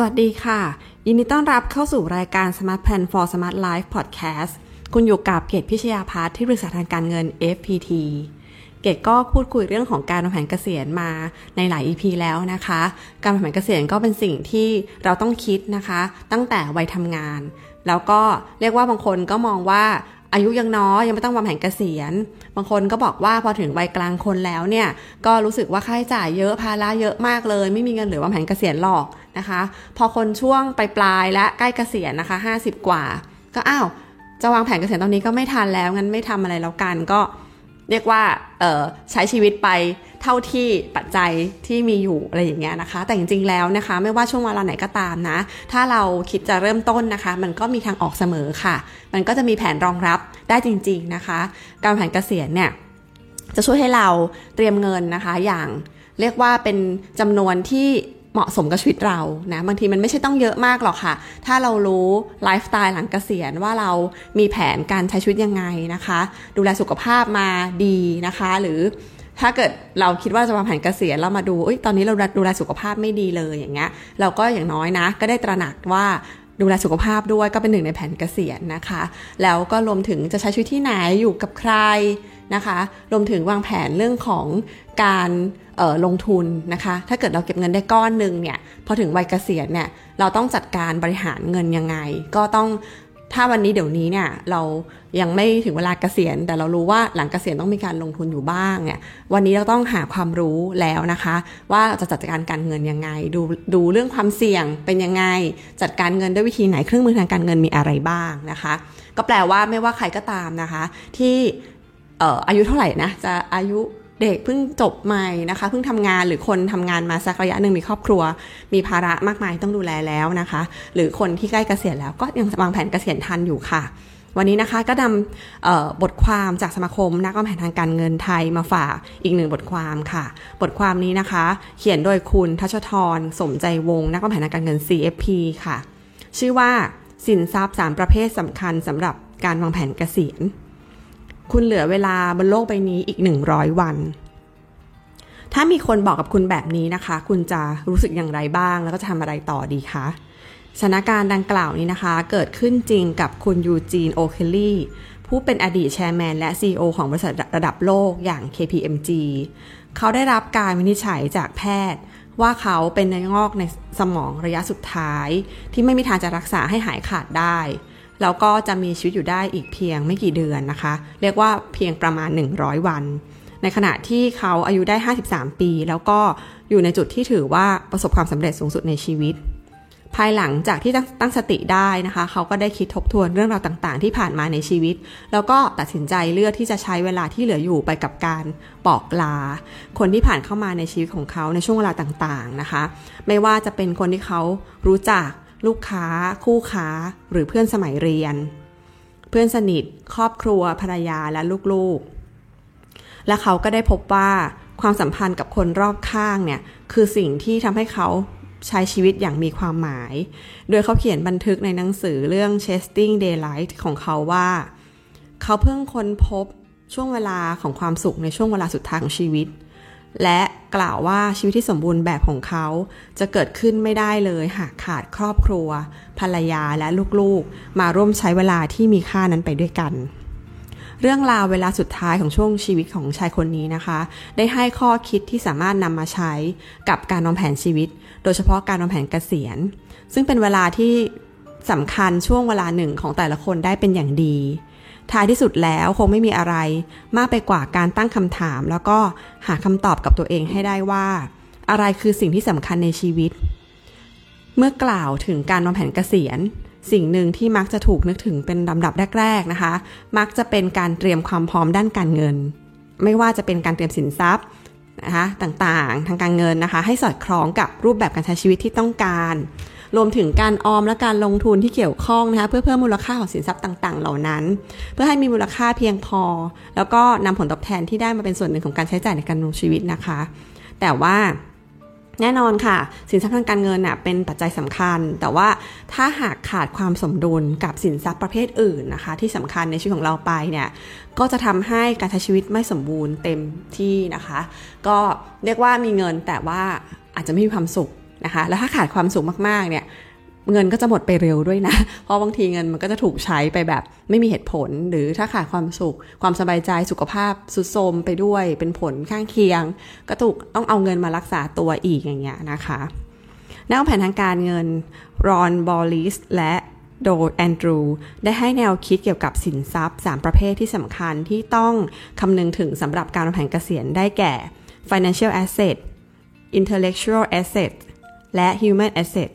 สวัสดีค่ะ ยินดีต้อนรับเข้าสู่รายการ Smart Plan for Smart Life Podcast คุณอยู่กับเกตพิชยาพัฒน์ที่บริษัทางการเงิน FPT เกตก็พูดคุยเรื่องของการวางแผนเกษียณมาในหลาย EP แล้วนะคะ การวางแผนเกษียณก็เป็นสิ่งที่เราต้องคิดนะคะ ตั้งแต่วัยทำงาน แล้วก็เรียกว่าบางคนก็มองว่าอายุยังน้อยยังไม่ต้องวางแผนเกษียณ บางคนก็บอกว่าพอถึงวัยกลางคนแล้วเนี่ย ก็รู้สึกว่าค่าใช้จ่ายเยอะภาระเยอะมากเลย ไม่มีเงินเหลือวางแผนเกษียณหรอก นะคะ พอคนช่วงปลายปลายและใกล้เกษียณนะคะ 50 กว่า ก็อ้าวจะวางแผนเกษียณตอนนี้ก็ไม่ทันแล้วงั้นไม่ทำอะไรแล้วกันก็เรียกว่าใช้ชีวิตไปเท่าที่ปัจจัยที่มีอยู่อะไรอย่างเงี้ยนะคะ แต่จริงๆแล้วนะคะ ไม่ว่าช่วงเวลาไหนก็ตามนะ ถ้าเราคิดจะเริ่มต้นนะคะ มันก็มีทางออกเสมอค่ะ มันก็จะมีแผนรองรับได้จริง ๆนะคะ การแผนเกษียณเนี่ยจะช่วยให้เราเตรียมเงินนะคะ อย่างเรียกว่าเป็นจำนวนที่ เหมาะสมกับชีวิตเรานะบางทีมันไม่ใช่ต้องเยอะมากหรอกค่ะ ถ้าเรารู้ไลฟ์สไตล์หลังเกษียณว่าเรามีแผนการใช้ชีวิตยังไงนะคะ ดูแลสุขภาพมาดีนะคะ หรือถ้าเกิดเราคิดว่าจะวางแผนเกษียณเรามาดูตอนนี้เราดูแลสุขภาพไม่ดีเลยอย่างเงี้ย เราก็อย่างน้อยนะ ก็ได้ตระหนักว่า ดูแลสุขภาพด้วยก็เป็นหนึ่งในแผนเกษียณนะคะ แล้วก็รวมถึงจะใช้ชีวิตที่ไหนอยู่กับใครนะคะ รวมถึงวางแผนเรื่องของการลงทุนนะคะ ถ้าเกิดเราเก็บเงินได้ก้อนหนึ่งเนี่ยพอถึงวัยเกษียณเนี่ยเราต้องจัดการบริหารเงินยังไง ก็ต้อง ถ้าวันนี้เดี๋ยวนี้เนี่ยเรายังไม่ถึงเวลาเกษียณ แต่เรารู้ว่าหลังเกษียณต้องมีการลงทุนอยู่บ้างเนี่ยวันนี้เราต้องหาความรู้แล้วนะคะ ว่าจะจัดการการเงินยังไง ดูดูเรื่องความเสี่ยงเป็นยังไง จัดการเงินด้วยวิธีไหนเครื่องมือทางการเงินมีอะไรบ้างนะคะ ก็แปลว่าไม่ว่าใครก็ตามนะคะ ที่อายุเท่าไหร่นะจะอายุ เด็กเพิ่งจบใหม่นะคะเพิ่งทำงานหรือคนทำงานมาสักระยะหนึ่งมีครอบครัว มีภาระมากมายต้องดูแลแล้วนะคะ หรือคนที่ใกล้เกษียณแล้วก็ยังวางแผนเกษียณทันอยู่ค่ะ วันนี้นะคะก็นำบทความจากสมาคมนักวางแผนทางการเงินไทยมาฝากอีกหนึ่งบทความค่ะ บทความนี้นะคะ เขียนโดยคุณทัชทรสมใจวงนักวางแผนทางการเงิน CFP ค่ะ ชื่อว่าสินทรัพย์ 3 ประเภทสำคัญสำหรับการวางแผนเกษียณ คุณเหลือเวลาบนโลกใบนี้อีก 100 วัน ถ้ามีคนบอกกับคุณแบบนี้นะคะ คุณจะรู้สึกอย่างไรบ้าง แล้วก็จะทำอะไรต่อดีคะสถานการณ์ดังกล่าวนี้นะคะ เกิดขึ้นจริงกับคุณยูจีนโอเคลลี่ผู้เป็นอดีตแชร์แมนและ CEO ของบริษัทระดับโลกอย่าง KPMG เขาได้รับการวินิจฉัยจากแพทย์ ว่าเขาเป็นเนื้องอกในสมองระยะสุดท้าย ที่ไม่มีทางจะรักษาให้หายขาดได้ แล้วก็จะมีชีวิตอยู่ได้อีกเพียงไม่กี่เดือนนะคะ เรียกว่าเพียงประมาณ 100 วัน ในขณะที่เขาอายุได้ 53 ปี แล้วก็อยู่ในจุดที่ถือว่าประสบความสำเร็จสูงสุดในชีวิต ภายหลังจากที่ตั้งสติได้นะคะ เขาก็ได้คิดทบทวนเรื่องราวต่างๆ ที่ผ่านมาในชีวิต แล้วก็ตัดสินใจเลือกที่จะใช้เวลาที่เหลืออยู่ไปกับการบอกลา คนที่ผ่านเข้ามาในชีวิตของเขาในช่วงเวลาต่างๆนะคะ ไม่ว่าจะเป็นคนที่เขารู้จัก ลูกค้า คู่ค้า หรือเพื่อนสมัยเรียน เพื่อนสนิท ครอบครัว ภรรยาและลูกๆ และเขาก็ได้พบว่าความสัมพันธ์กับคนรอบข้างเนี่ย คือสิ่งที่ทำให้เขาใช้ชีวิตอย่างมีความหมาย โดยเขาเขียนบันทึกในหนังสือเรื่อง Chasing Daylight ของเขาว่า เขาเพิ่งค้นพบช่วงเวลาของความสุขในช่วงเวลาสุดท้ายของชีวิต และ กล่าวว่าชีวิตที่สมบูรณ์แบบของเขา จะเกิดขึ้นไม่ได้เลย หากขาดครอบครัว ภรรยาและลูกๆ มาร่วมใช้เวลาที่มีค่านั้นไปด้วยกัน เรื่องราวเวลาสุดท้ายของช่วงชีวิตของชายคนนี้นะคะ ได้ให้ข้อคิดที่สามารถนำมาใช้กับการวางแผนชีวิต โดยเฉพาะการวางแผนเกษียณ ซึ่งเป็นเวลาที่สำคัญช่วงเวลาหนึ่งของแต่ละคนได้เป็นอย่างดี ท้ายที่สุดแล้วคงไม่มีอะไร มากไปกว่าการตั้งคำถาม แล้วก็หาคำตอบกับตัวเองให้ได้ว่า อะไรคือสิ่งที่สำคัญในชีวิต เมื่อกล่าวถึงการวางแผนเกษียณ สิ่งหนึ่งที่มักจะถูกนึกถึงเป็นลำดับแรก ๆนะคะ มักจะเป็นการเตรียมความพร้อมด้านการเงิน ไม่ว่าจะเป็นการเตรียมสินทรัพย์นะคะต่างๆ ทางการเงินนะคะ ให้สอดคล้องกับรูปแบบการใช้ชีวิตที่ต้องการ รวมถึงการออมและการลงทุนที่เกี่ยวข้องนะคะเพื่อเพิ่มมูลค่าของสินทรัพย์ต่าง ๆ เหล่านั้น เพื่อให้มีมูลค่าเพียงพอ แล้วก็นำผลตอบแทนที่ได้มาเป็นส่วนหนึ่งของการใช้จ่ายในการดำรงชีวิตนะคะ แต่ว่าแน่นอนค่ะ สินทรัพย์ทางการเงินน่ะเป็นปัจจัยสำคัญ แต่ว่าถ้าหากขาดความสมดุลกับสินทรัพย์ประเภทอื่นนะคะ ที่สำคัญในชีวิตของเราไปเนี่ยก็จะทำให้การใช้ชีวิตไม่สมบูรณ์เต็มที่นะคะ ก็เรียกว่ามีเงินแต่ว่าอาจจะไม่มีความสุข นะคะ แล้วถ้าขาดความสุขมากๆเนี่ยเงินก็จะหมดไปเร็วด้วยนะ เพราะบางทีเงินมันก็จะถูกใช้ไปแบบไม่มีเหตุผล หรือถ้าขาดความสุข ความสบายใจ สุขภาพสุดโทมไปด้วย เป็นผลข้างเคียง ก็ถูกต้องเอาเงินมารักษาตัวอีกอย่างเงี้ยนะคะ นักแผนทางการเงินรอน บอลลิส และโดแอนดรู ได้ให้แนวคิดเกี่ยวกับสินทรัพย์ 3 ประเภทที่สำคัญที่ต้องคำนึงถึงสำหรับการวางแผนเกษียณได้แก่ financial asset intellectual asset และ human asset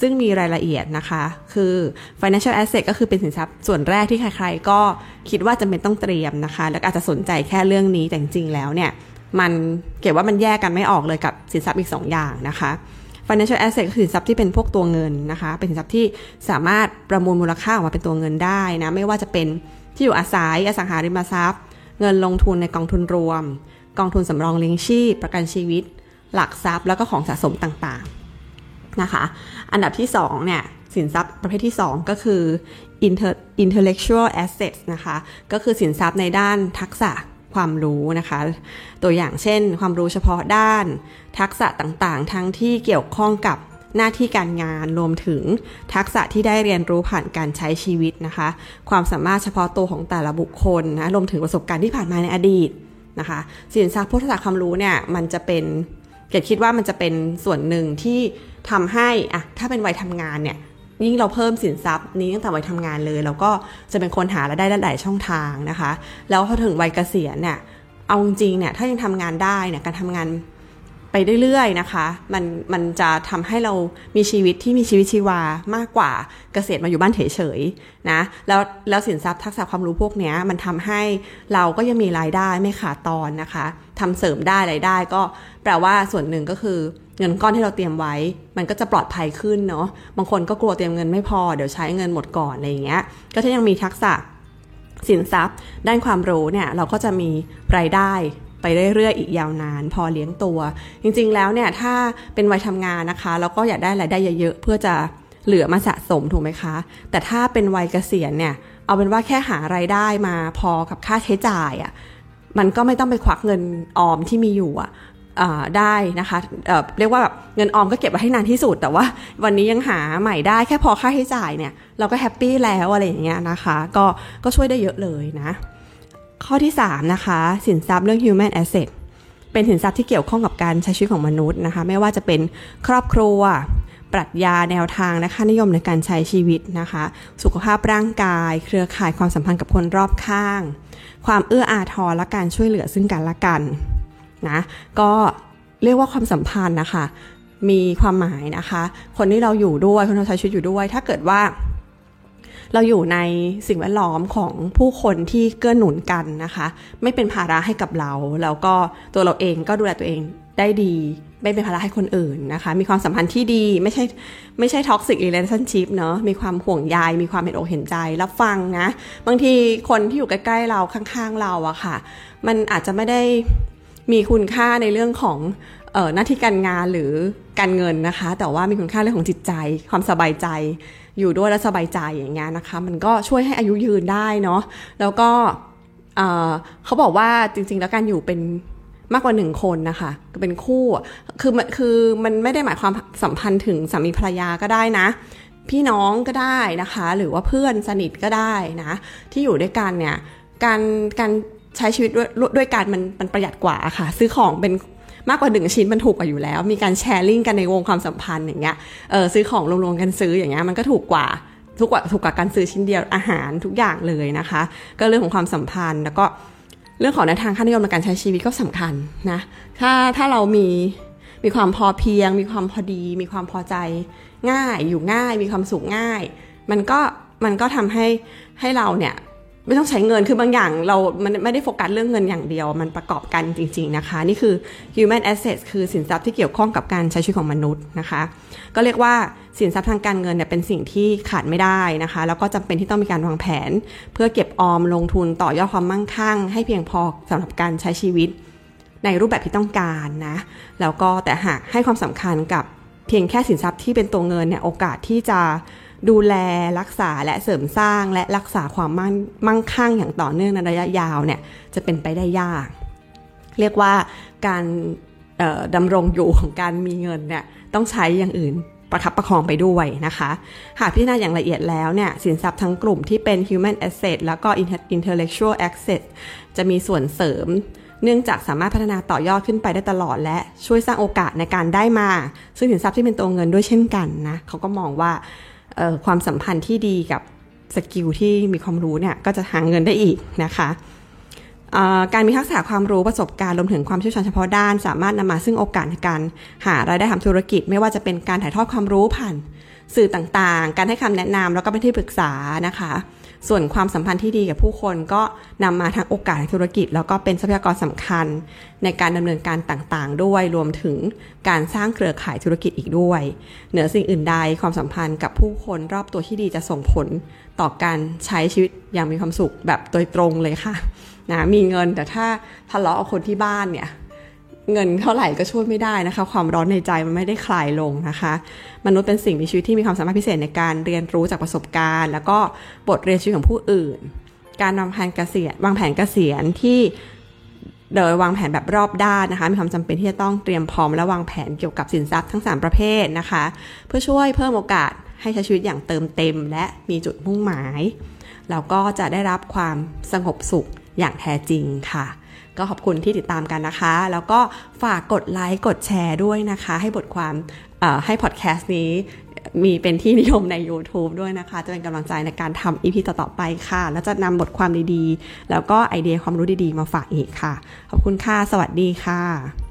ซึ่งมีรายละเอียดนะคะ คือ financial asset ก็คือเป็นสินทรัพย์ส่วนแรกที่ใครๆ ก็คิดว่าจะเป็นต้องเตรียมนะคะ แล้วอาจจะสนใจแค่เรื่องนี้แต่จริงๆ แล้วเนี่ย มันเก็บว่ามันแยกกันไม่ออกเลยกับสินทรัพย์อีก 2 อย่างนะคะ financial asset คือสินทรัพย์ที่เป็นพวกตัวเงินนะคะ เป็นสินทรัพย์ที่สามารถประมวลมูลค่าออกมาเป็นตัวเงินได้นะ ไม่ว่าจะเป็นที่อยู่อาศัย อสังหาริมทรัพย์ เงินลงทุนในกองทุนรวม กองทุนสำรองเลี้ยงชีพ ประกันชีวิต หลักทรัพย์ แล้วก็ของสะสมต่างๆ นะคะ อันดับที่2เนี่ยสินทรัพย์ประเภทที่ 2 ก็คือ intellectual assets นะคะ ก็คือสินทรัพย์ในด้านทักษะความรู้นะคะ ตัวอย่างเช่น ความรู้เฉพาะด้าน ทักษะต่างๆ ทั้งที่เกี่ยวข้องกับหน้าที่การงานรวมถึงทักษะที่ได้เรียนรู้ผ่านการใช้ชีวิตนะคะ ความสามารถเฉพาะตัวของแต่ละบุคคลนะรวมถึงประสบการณ์ที่ผ่านมาในอดีตนะคะสินทรัพย์พุทธศาสตร์ความรู้เนี่ยมันจะเป็นเกดคิดว่ามันจะเป็นส่วนหนึ่งที่ ทำให้อะถ้าเป็นวัยทำงานเนี่ยยิ่งเราเพิ่มสินทรัพย์นี้ตั้งแต่วัยทำงานเลยแล้วก็จะเป็นคนหารายได้หลายช่องทางนะคะ แล้วพอถึงวัยเกษียณเนี่ยเอาจริงเนี่ยถ้ายังทำงานได้เนี่ยการทำงานไปเรื่อยๆนะคะ มันมันจะทำให้เรามีชีวิตที่มีชีวิตชีวามากกว่าเกษตรมาอยู่บ้านเฉยๆนะแล้วแล้วสินทรัพย์ทักษะความรู้พวกนี้มันทำให้เราก็ยังมีรายได้ไม่ขาดตอนนะคะ ทำเสริมได้ไรายได้ ก็แปลว่าส่วนหนึ่งก็คือ เงินก้อนที่เราเตรียมไว้ มันก็จะปลอดภัยขึ้นเนาะบางคนก็กลัวเตรียมเงินไม่พอเดี๋ยวใช้เงินหมดก่อนอะไรอย่างเงี้ย ก็ถ้ายังมีทักษะสินทรัพย์ ด้านความรู้เนี่ยเราก็จะมีรายได้ไปเรื่อยๆอีกยาวนาน พอเลี้ยงตัว จริงๆแล้วเนี่ยถ้าเป็นวัยทำงานนะคะ เราก็อยากได้รายได้เยอะๆเพื่อจะเหลือมาสะสมถูกไหมคะ แต่ถ้าเป็นวัยเกษียณเนี่ยเอาเป็นว่าแค่หารายได้มาพอกับค่าใช้จ่ายอะ่ะ มันก็ไม่ต้องไปควักเงินออมที่มีอยู่อะได้นะคะเเรียกว่าแบบเงินออมก็เก็บไว้ให้นานที่สุด แต่ว่าวันนี้ยังหาใหม่ได้แค่พอค่าใช้จ่ายเนี่ย เราก็ happy แล้วอะไรอย่างเงี้ยนะคะ ก็ก็ช่วยได้เยอะเลยนะ ข้อที่ 3 นะคะ สินทรัพย์เรื่อง human asset เป็นสินทรัพย์ที่เกี่ยวข้องกับการใช้ชีวิตของมนุษย์นะคะ ไม่ว่าจะเป็นครอบครัว ปรัชญาแนวทางและค่านิยมในการใช้ชีวิตนะคะ สุขภาพร่างกาย เครือข่ายความสัมพันธ์กับคนรอบข้าง ความเอื้ออาทรและการช่วยเหลือซึ่งกันและกันนะก็เรียกว่าความสัมพันธ์นะคะ มีความหมายนะคะ คนที่เราอยู่ด้วยคนที่เราใช้ชีวิตอยู่ด้วย ถ้าเกิดว่า เราอยู่ในสิ่งแวดล้อมของผู้คนที่เกื้อหนุนกันนะคะ ไม่เป็นภาระให้กับเรา แล้วก็ตัวเราเองก็ดูแลตัวเองได้ดี ไม่เป็นภาระให้คนอื่นนะคะ มีความสัมพันธ์ที่ดีไม่ใช่ไม่ใช่ toxic relationship เนาะมีความห่วงใยมีความเห็นอกเห็นใจรับฟังนะ บางทีคนที่อยู่ใกล้ๆเราข้างๆเราอะค่ะ มันอาจจะไม่ได้มีคุณค่าในเรื่องของออหน้าที่การงานหรือการเงินนะคะ แต่ว่ามีคุณค่าเรื่องของจิตใจ ความสบายใจ อยู่ด้วยแล้วสบายใจอย่างเงี้ยนะคะ มันก็ช่วยให้อายุยืนได้เนาะแล้วก็เขาบอกว่าจริงๆ แล้วการอยู่เป็น มากกว่าหนึ่งคนนะคะเป็นคู่ คือคือมันไม่ได้หมายความสัมพันธ์ถึงสามีภรรยาก็ได้นะ พี่น้องก็ได้นะคะ หรือว่าเพื่อนสนิทก็ได้นะ ที่อยู่ด้วยกันเนี่ย การการใช้ชีวิตด้วยด้วยกันมันมันประหยัดกว่าค่ะ ซื้อของเป็นมากกว่าหนึ่งชิ้นมันถูกกว่าอยู่แล้ว มีการแชร์ลิงกันในวงความสัมพันธ์อย่างเงี้ยเออซื้อของรวมๆกันซื้ออย่างเงี้ยมันก็ถูกกว่าถูกกว่าถูกกว่าการซื้อชิ้นเดียวอาหารทุกอย่างเลยนะคะ ก็เรื่องของความสัมพันธ์แล้วก็ เรื่องของแนวทางค่านิยมในการใช้ชีวิตก็สำคัญนะถ้าถ้าเรามีมีความพอเพียง มีความพอดี มีความพอใจง่ายอยู่ง่าย มีความสุขง่าย มันก็มันก็ทำให้ให้เราเนี่ย ไม่ต้องใช้เงินคือบางอย่างเรามันไม่ได้โฟกัสเรื่องเงินอย่างเดียว มันประกอบกันจริง ๆนะคะ นี่คือ human assets คือสินทรัพย์ที่เกี่ยวข้องกับการใช้ชีวิตของมนุษย์นะคะ ก็เรียกว่าสินทรัพย์ทางการเงินเนี่ยเป็นสิ่งที่ขาดไม่ได้นะคะ แล้วก็จำเป็นที่ต้องมีการวางแผน เพื่อเก็บออมลงทุนต่อยอดความมั่งคั่ง ให้เพียงพอสำหรับการใช้ชีวิต ในรูปแบบที่ต้องการนะแล้วก็แต่หากให้ความสำคัญกับเพียงแค่สินทรัพย์ที่เป็นตัวเงินเนี่ยโอกาสที่จะ ดูแลรักษาและเสริมสร้างและรักษาความมั่นมั่งคั่งอย่างต่อเนื่องในระยะยาวเนี่ยจะเป็นไปได้ยาก เรียกว่าการดำรงอยู่ของการมีเงินเนี่ยต้องใช้อย่างอื่นประคับประคองไปด้วยนะคะ หากพิจารณาอย่างละเอียดแล้วเนี่ยสินทรัพย์ทั้งกลุ่มที่เป็น human asset แล้วก็ intellectual asset จะมีส่วนเสริม เนื่องจากสามารถพัฒนาต่อยอดขึ้นไปได้ตลอด และช่วยสร้างโอกาสในการได้มา ซึ่งสินทรัพย์ที่เป็นตัวเงินด้วยเช่นกันนะเขาก็มองว่า ความสัมพันธ์ที่ดีกับสกิลที่มีความรู้เนี่ยก็จะหาเงินได้อีกนะคะการมีทักษะความรู้ประสบการณ์รวมถึงความเชี่ยวชาญเฉพาะด้าน สามารถนำมาซึ่งโอกาสในการหารายได้ทำธุรกิจ ไม่ว่าจะเป็นการถ่ายทอดความรู้ผ่านสื่อต่างๆ การให้คำแนะนำแล้วก็เป็นที่ปรึกษานะคะ ส่วนความสัมพันธ์ที่ดีกับผู้คนก็นำมาทางโอกาสธุรกิจ แล้วก็เป็นทรัพยากรสำคัญ ในการดำเนินการต่างๆ ด้วยรวมถึงการสร้างเครือข่ายธุรกิจอีกด้วย เหนือสิ่งอื่นใดความสัมพันธ์กับผู้คนรอบตัวที่ดีจะส่งผลต่อการใช้ชีวิตอย่างมีความสุขแบบโดยตรงเลยค่ะนะมีเงินแต่ถ้าทะเลาะกับคนที่บ้านเนี่ย เงินเท่าไหร่ก็ช่วยไม่ได้นะคะ ความร้อนในใจมันไม่ได้คลายลงนะคะ มนุษย์เป็นสิ่งมีชีวิตที่มีความสามารถพิเศษในการเรียนรู้จากประสบการณ์ แล้วก็บทเรียนชีวิตของผู้อื่น การวางแผนเกษียณวางแผนเกษียณที่โดยวางแผนแบบรอบด้านนะคะมีความจำเป็นที่จะต้องเตรียมพร้อมและวางแผนเกี่ยวกับสินทรัพย์ทั้ง 3 ประเภทนะคะ เพื่อช่วยเพิ่มโอกาสให้ใช้ชีวิตอย่างเติมเต็ม และมีจุดมุ่งหมายแล้วก็จะได้รับความสงบสุขอย่างแท้จริงค่ะ ก็ขอบคุณที่ติดตามกันนะคะ แล้วก็ฝากกดไลค์กดแชร์ด้วยนะคะ ให้บทความให้พอดแคสต์นี้มีเป็นที่นิยมใน YouTube ด้วยนะคะ จะเป็นกำลังใจในการทำอีพีต่อๆไปค่ะ แล้วจะนำบทความดีๆ แล้วก็ไอเดียความรู้ดีๆ มาฝากอีกค่ะ ขอบคุณค่ะ สวัสดีค่ะ